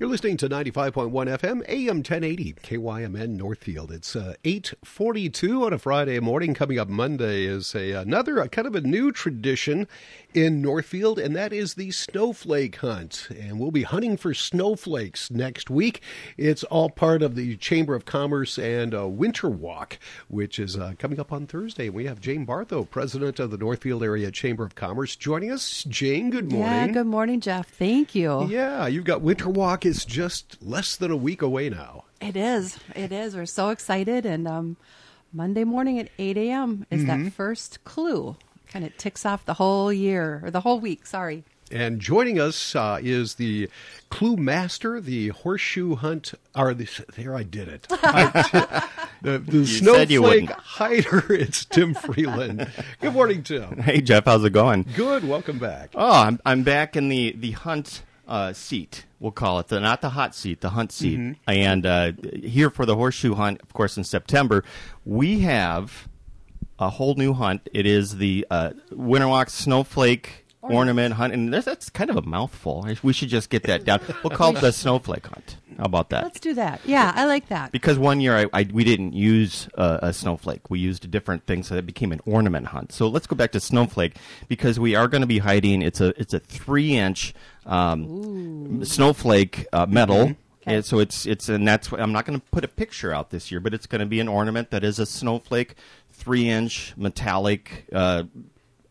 You're listening to 95.1 FM, AM 1080, KYMN Northfield. It's uh, 842 on a Friday morning. Coming up Monday is a, another a kind of a new tradition in Northfield, and that is the snowflake hunt. And we'll be hunting for snowflakes next week. It's all part of the Chamber of Commerce and uh, Winter Walk, which is uh, coming up on Thursday. We have Jane Bartho, president of the Northfield Area Chamber of Commerce, joining us. Jane, good morning. Yeah, good morning, Jeff. Thank you. Yeah, you've got Winter Walk is just less than a week away now. It is. It is. We're so excited. And um, Monday morning at 8 a.m. is Mm-hmm. that first clue. Kind of ticks off the whole year, or the whole week, sorry. And joining us uh, is the clue master, the horseshoe hunt. Or the, there, I did it. I- the the you snowflake wouldn't. hider. It's Tim Freeland. Good morning, Tim. Hey Jeff, how's it going? Good. Welcome back. Oh, I'm I'm back in the the hunt uh, seat. We'll call it the not the hot seat, the hunt seat. Mm-hmm. And uh, here for the horseshoe hunt, of course, in September, we have a whole new hunt. It is the uh, Winterwalk Snowflake Ornament Hunt, and that's kind of a mouthful. We should just get that down. We'll call it the Snowflake Hunt. How about that? Let's do that. Yeah, I like that. because one year I, I, we didn't use uh, a snowflake. We used a different thing, so that became an ornament hunt. So let's go back to snowflake because we are going to be hiding. It's a it's a three inch um, snowflake uh, metal. Okay. And so it's it's and that's what, I'm not going to put a picture out this year, but it's going to be an ornament that is a snowflake, three inch metallic uh,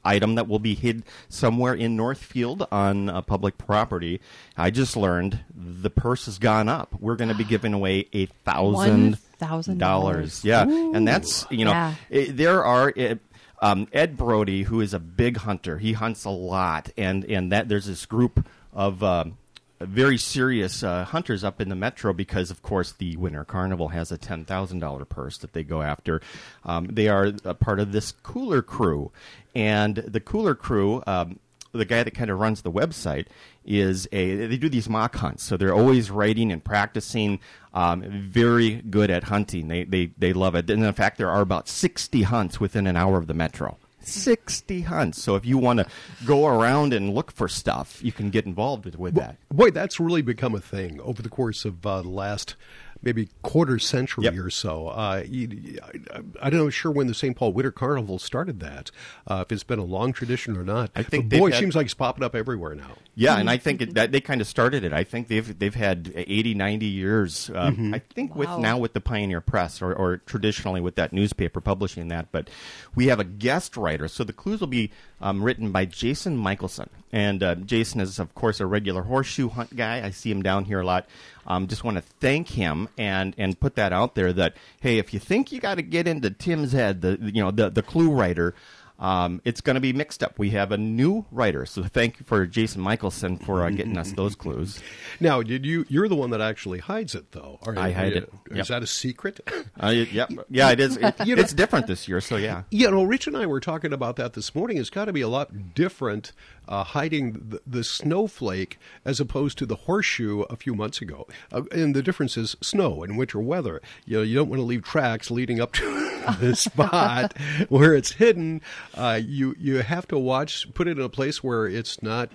item that will be hid somewhere in Northfield on uh, public property. I just learned the purse has gone up. We're going to be giving away a thousand $1,000. Yeah, and that's you know Yeah. eh, there are. eh, um, Ed Brody, who is a big hunter, he hunts a lot, and and that there's this group of um, very serious uh, hunters up in the metro because, of course, the Winter Carnival has a ten thousand dollar purse that they go after. Um, they are a part of this Cooler Crew, and the Cooler Crew. Um, the guy that kind of runs the website is a they do these mock hunts so they're always writing and practicing um, very good at hunting they, they they love it and in fact there are about 60 hunts within an hour of the metro 60 hunts. So if you want to go around and look for stuff you can get involved with, with that. Boy, that's really become a thing over the course of uh, the last maybe quarter century Yep. or so. Uh, you, I, I'm not know sure when the St. Paul Winter Carnival started that, uh, if it's been a long tradition or not. I think but they've boy, it had- seems like it's popping up everywhere now. Yeah, and I think it, that they kind of started it. I think they've they've had 80, 90 years. Uh, I think with now with the Pioneer Press, or, or traditionally with that newspaper publishing that. But we have a guest writer, so the clues will be um, written by Jason Michelson, and uh, Jason is of course a regular horseshoe hunt guy. I see him down here a lot. Um, just want to thank him and and put that out there that hey, if you think you got to get into Tim's head, the you know the the clue writer. Um, it's going to be mixed up. We have a new writer, so thank you for Jason Michelson for uh, getting us those clues. Now, did you? You're the one that actually hides it, though. Are, I hide you- it. Is Yep. that a secret? Uh, yep. Yeah, it is. It, You know- it's different this year, so yeah. You know, Rich and I were talking about that this morning. It's got to be a lot different uh, hiding the, the snowflake as opposed to the horseshoe a few months ago. Uh, and the difference is snow and winter weather. You know, you don't want to leave tracks leading up to the spot where it's hidden. Uh, you you have to watch, put it in a place where it's not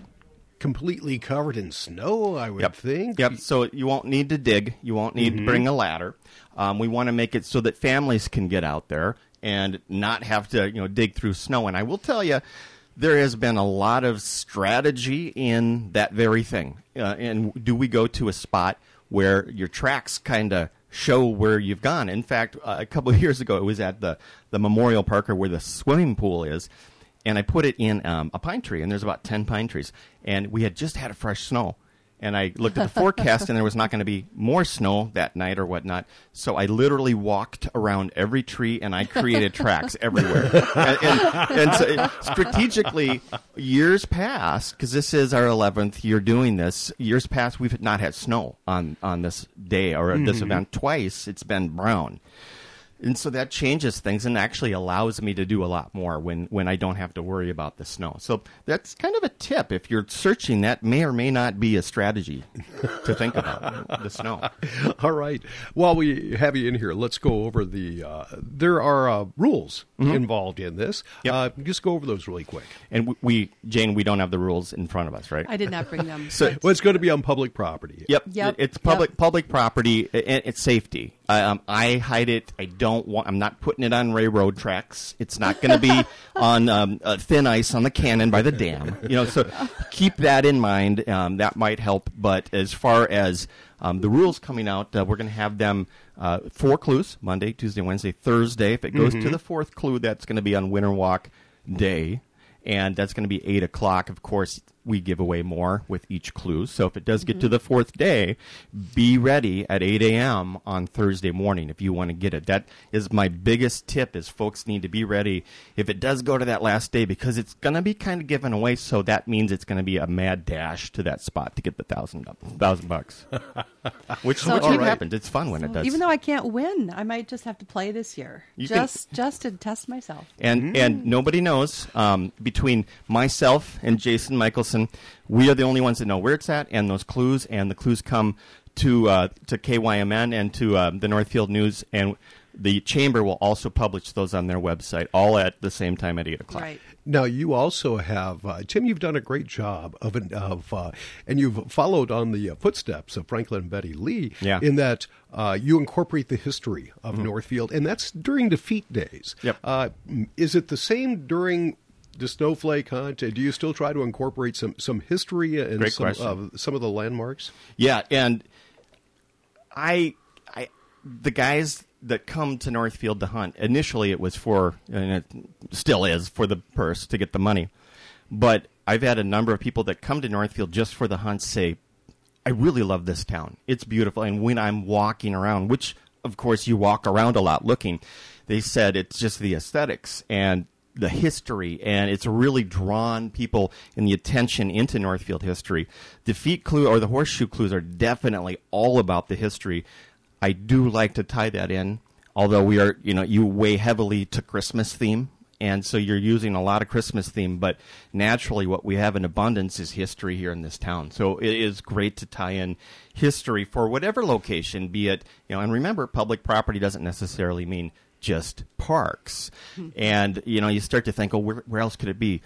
completely covered in snow. I would Yep. think. Yep. So you won't need to dig. You won't need to bring a ladder. Um, we want to make it so that families can get out there and not have to, you know, dig through snow. And I will tell you, there has been a lot of strategy in that very thing. Uh, and do we go to a spot where your tracks kind of show where you've gone? In fact, uh, a couple of years ago, it was at the the Memorial Park or where the swimming pool is and I put it in um, a pine tree, and there's about ten pine trees, and we had just had a fresh snow, and I looked at the forecast, and there was not going to be more snow that night or whatnot, so I literally walked around every tree, and I created tracks everywhere, and, and, and so strategically, years past, because this is our eleventh year doing this, years past we've not had snow on on this day or this mm-hmm. event twice. It's been brown and so that changes things and actually allows me to do a lot more when when I don't have to worry about the snow. So that's kind of a tip if you're searching. That may or may not be a strategy to think about the snow. All right. While we have you in here, let's go over the. Uh, there are uh, rules involved in this. Mm-hmm. Yep. Uh, just go over those really quick. And we- we, Jane, we don't have the rules in front of us, right? I did not bring them. So- but- Well, it's going to be on public property. Yep. Yep. It's public Yep. public property. and It's safety. I, um, I hide it. I don't want. I'm not putting it on railroad tracks. It's not going to be on um, uh, thin ice on the cannon by the dam. You know. So keep that in mind. Um, that might help. But as far as um, the rules coming out, uh, we're going to have them uh, four clues: Monday, Tuesday, Wednesday, Thursday. If it goes to the fourth clue, that's going to be on Winter Walk Day and that's going to be eight o'clock. Of course, we give away more with each clue. So if it does get to the fourth day, be ready at eight a.m. on Thursday morning if you want to get it. That is my biggest tip: is folks need to be ready if it does go to that last day because it's going to be kind of given away. So that means it's going to be a mad dash to that spot to get the thousand thousand bucks, which, So which even- happens. It's fun when it does. Even though I can't win, I might just have to play this year, You can- just just to test myself. and and nobody knows um, between myself and Jason Michelson, we are the only ones that know where it's at and those clues. And the clues come to uh, to KYMN and to uh, the Northfield News, and the chamber will also publish those on their website, all at the same time at eight o'clock. Right. Now you also have uh, Tim. You've done a great job of an, of uh, and you've followed on the uh, footsteps of Franklin and Betty Lee. Yeah. In that uh, you incorporate the history of Northfield, and that's during defeat days. Yep. Uh, is it the same during? The snowflake hunt. Uh, Do you still try to incorporate some, some history and Great some of some of the landmarks? Yeah, and I, I, the guys that come to Northfield to hunt initially it was for, and it still is for the purse to get the money, but I've had a number of people that come to Northfield just for the hunt say, I really love this town. It's beautiful, and when I'm walking around, which of course you walk around a lot looking, they said it's just the aesthetics and the history, and it's really drawn people and the attention into Northfield history. The feet clue or the horseshoe clues are definitely all about the history. I do like to tie that in, although we are, you know, you weigh heavily to Christmas theme, and so you're using a lot of Christmas theme. But naturally, what we have in abundance is history here in this town. So it is great to tie in history for whatever location, be it, you know, and remember, public property doesn't necessarily mean just parks. and you know, you start to think, oh, where, where else could it be?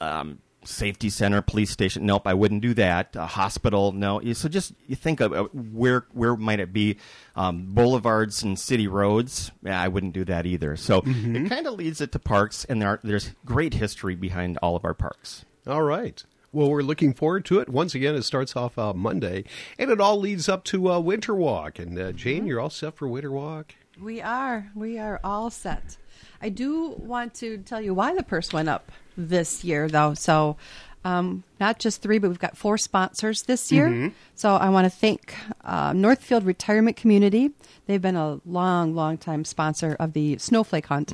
Um, safety center, police station. Nope, I wouldn't do that. A hospital, no. So just you think of uh, where where might it be? Um, boulevards and city roads. Yeah, I wouldn't do that either. So it kind of leads it to parks, and there are, there's great history behind all of our parks. All right. Well, we're looking forward to it. Once again, it starts off uh, Monday, and it all leads up to uh, Winter Walk. And uh, Jane, you're all set for Winter Walk. We are. We are all set. I do want to tell you why the purse went up this year, though. So, um, not just three, but we've got four sponsors this year. So, I want to thank uh, Northfield Retirement Community. They've been a long, long time sponsor of the Snowflake Hunt.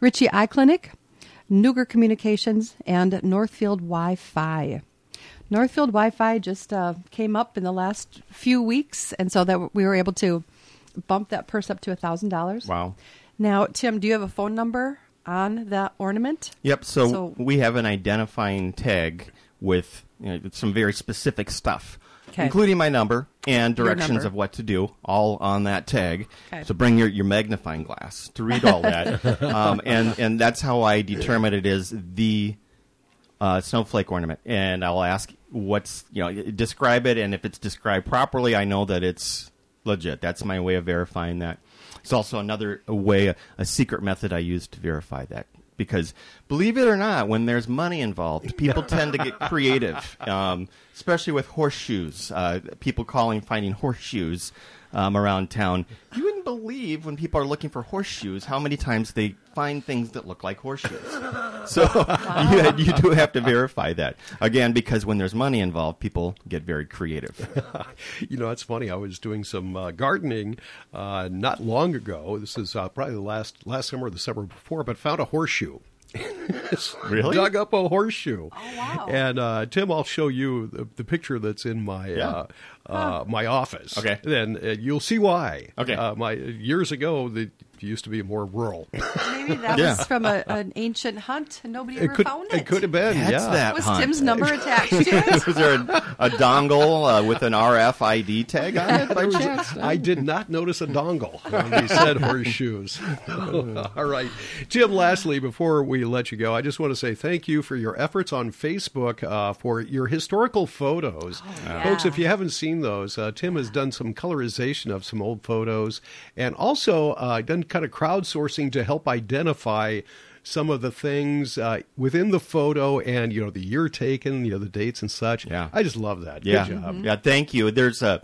Richie Eye Clinic, Nuger Communications, and Northfield Wi Fi. Northfield Wi Fi just uh, came up in the last few weeks, and so that we were able to bump that purse up to $1,000. Wow. Now, Tim, do you have a phone number on that ornament? Yep. So, So- we have an identifying tag with you know, some very specific stuff, Okay. including my number and directions number. of what to do, all on that tag. Okay. So bring your, your magnifying glass to read all that, um, and and that's how I determine it is the uh, snowflake ornament. And I'll ask what's you know describe it, and if it's described properly, I know that it's legit. That's my way of verifying that. It's also another way, a, a secret method I use to verify that. Because believe it or not, when there's money involved, people tend to get creative, um, especially with horseshoes. Uh, people calling finding horseshoes um, around town. You wouldn't believe when people are looking for horseshoes how many times they find things that look like horseshoes. So you, you do have to verify that again because when there's money involved, people get very creative. You know, it's funny. I was doing some uh, gardening uh, not long ago. This is uh, probably the last last summer or the summer before, but found a horseshoe. Really? Dug up a horseshoe. Oh, wow. And uh, Tim, I'll show you the, the picture that's in my Yeah. uh, uh, my office. Okay. Then uh, you'll see why. Okay. Uh, my years ago, the used to be more rural. Maybe that Yeah. was from a, an ancient hunt and nobody it ever could found it. it could have been. That's yeah. that Was hunt. Tim's number attached to it? Was there a, a dongle uh, with an RFID tag on it by chance? I did not notice a dongle when you said horseshoes. All right. Jim, lastly, before we let you go, I just want to say thank you for your efforts on Facebook uh, for your historical photos. yeah. Folks, if you haven't seen those, uh, Tim has done some colorization of some old photos and also uh, done kind of crowdsourcing to help identify some of the things uh, within the photo and you know the year taken, you know the dates and such. Yeah. I just love that. Yeah, Good job. yeah. Thank you. There's a.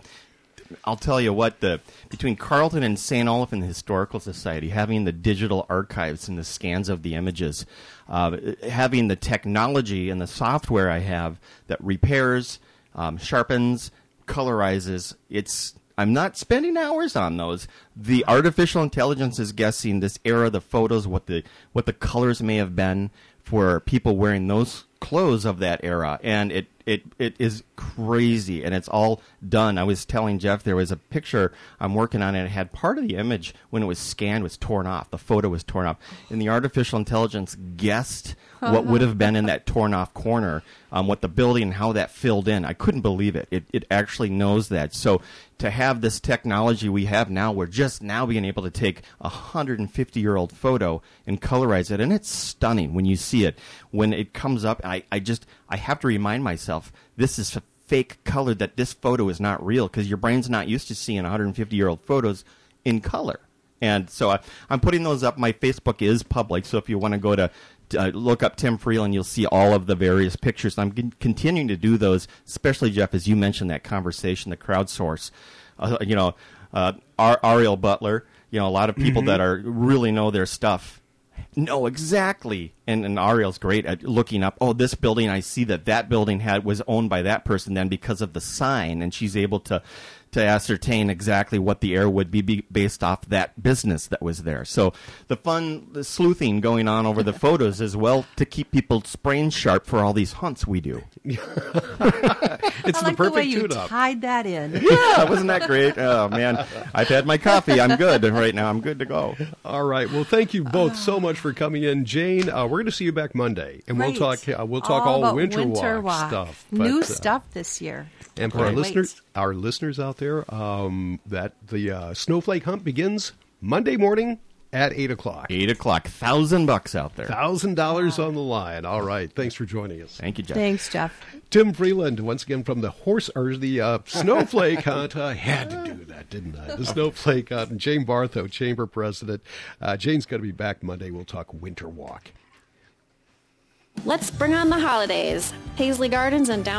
I'll tell you what the between Carleton and St. Olaf and the Historical Society having the digital archives and the scans of the images, uh, having the technology and the software I have that repairs, um, sharpens, colorizes. It's I'm not spending hours on those. The artificial intelligence is guessing this era, the photos, what the what the colors may have been for people wearing those clothes of that era, and it it it is crazy, and it's all done. I was telling Jeff there was a picture I'm working on, and it had part of the image when it was scanned was torn off. The photo was torn off, and the artificial intelligence guessed what would have been in that torn off corner, um, what the building and how that filled in. I couldn't believe it. It it actually knows that. So to have this technology we have now, we're just now being able to take a 150 year old photo and colorize it, and it's stunning when you see it. When it comes up, I, I just I have to remind myself this is a fake color that this photo is not real because your brain's not used to seeing 150 year old photos in color. And so I, I'm putting those up. My Facebook is public, so if you want to go to uh, look up Tim Freeland, you'll see all of the various pictures. I'm con- continuing to do those, especially Jeff, as you mentioned that conversation, the crowdsource. Uh, you know, uh, Ar- Ariel Butler. You know, a lot of people that are really know their stuff know exactly. And, and Ariel's great at looking up. Oh, this building, I see that that building had was owned by that person then because of the sign, and she's able to to ascertain exactly what the air would be, be based off that business that was there. So the fun the sleuthing going on over the photos as well to keep people's brains sharp for all these hunts we do. It's I the like the way perfect you tune-up. tied that in. Yeah, wasn't that great? Oh man, I've had my coffee. I'm good right now. I'm good to go. All right. Well, thank you both so much for coming in, Jane. Uh, we're going to see you back Monday, and Great. we'll talk. Uh, we'll talk all, all, winter, winter walk, walk. stuff. New But, uh, stuff this year. And for our Can't wait. listeners, our listeners out there, um, that the uh, snowflake hunt begins Monday morning at eight o'clock. Eight o'clock, thousand bucks out there. Thousand dollars on the line. All right. Thanks for joining us, Thank you, Jeff. Thanks, Jeff. Tim Freeland. Once again from the horse or the uh, snowflake hunt. I had to do that, didn't I? The snowflake hunt. And Jane Bartho, chamber president. Uh, Jane's going to be back Monday. We'll talk winter walk. Let's bring on the holidays. Paisley Gardens and downtown.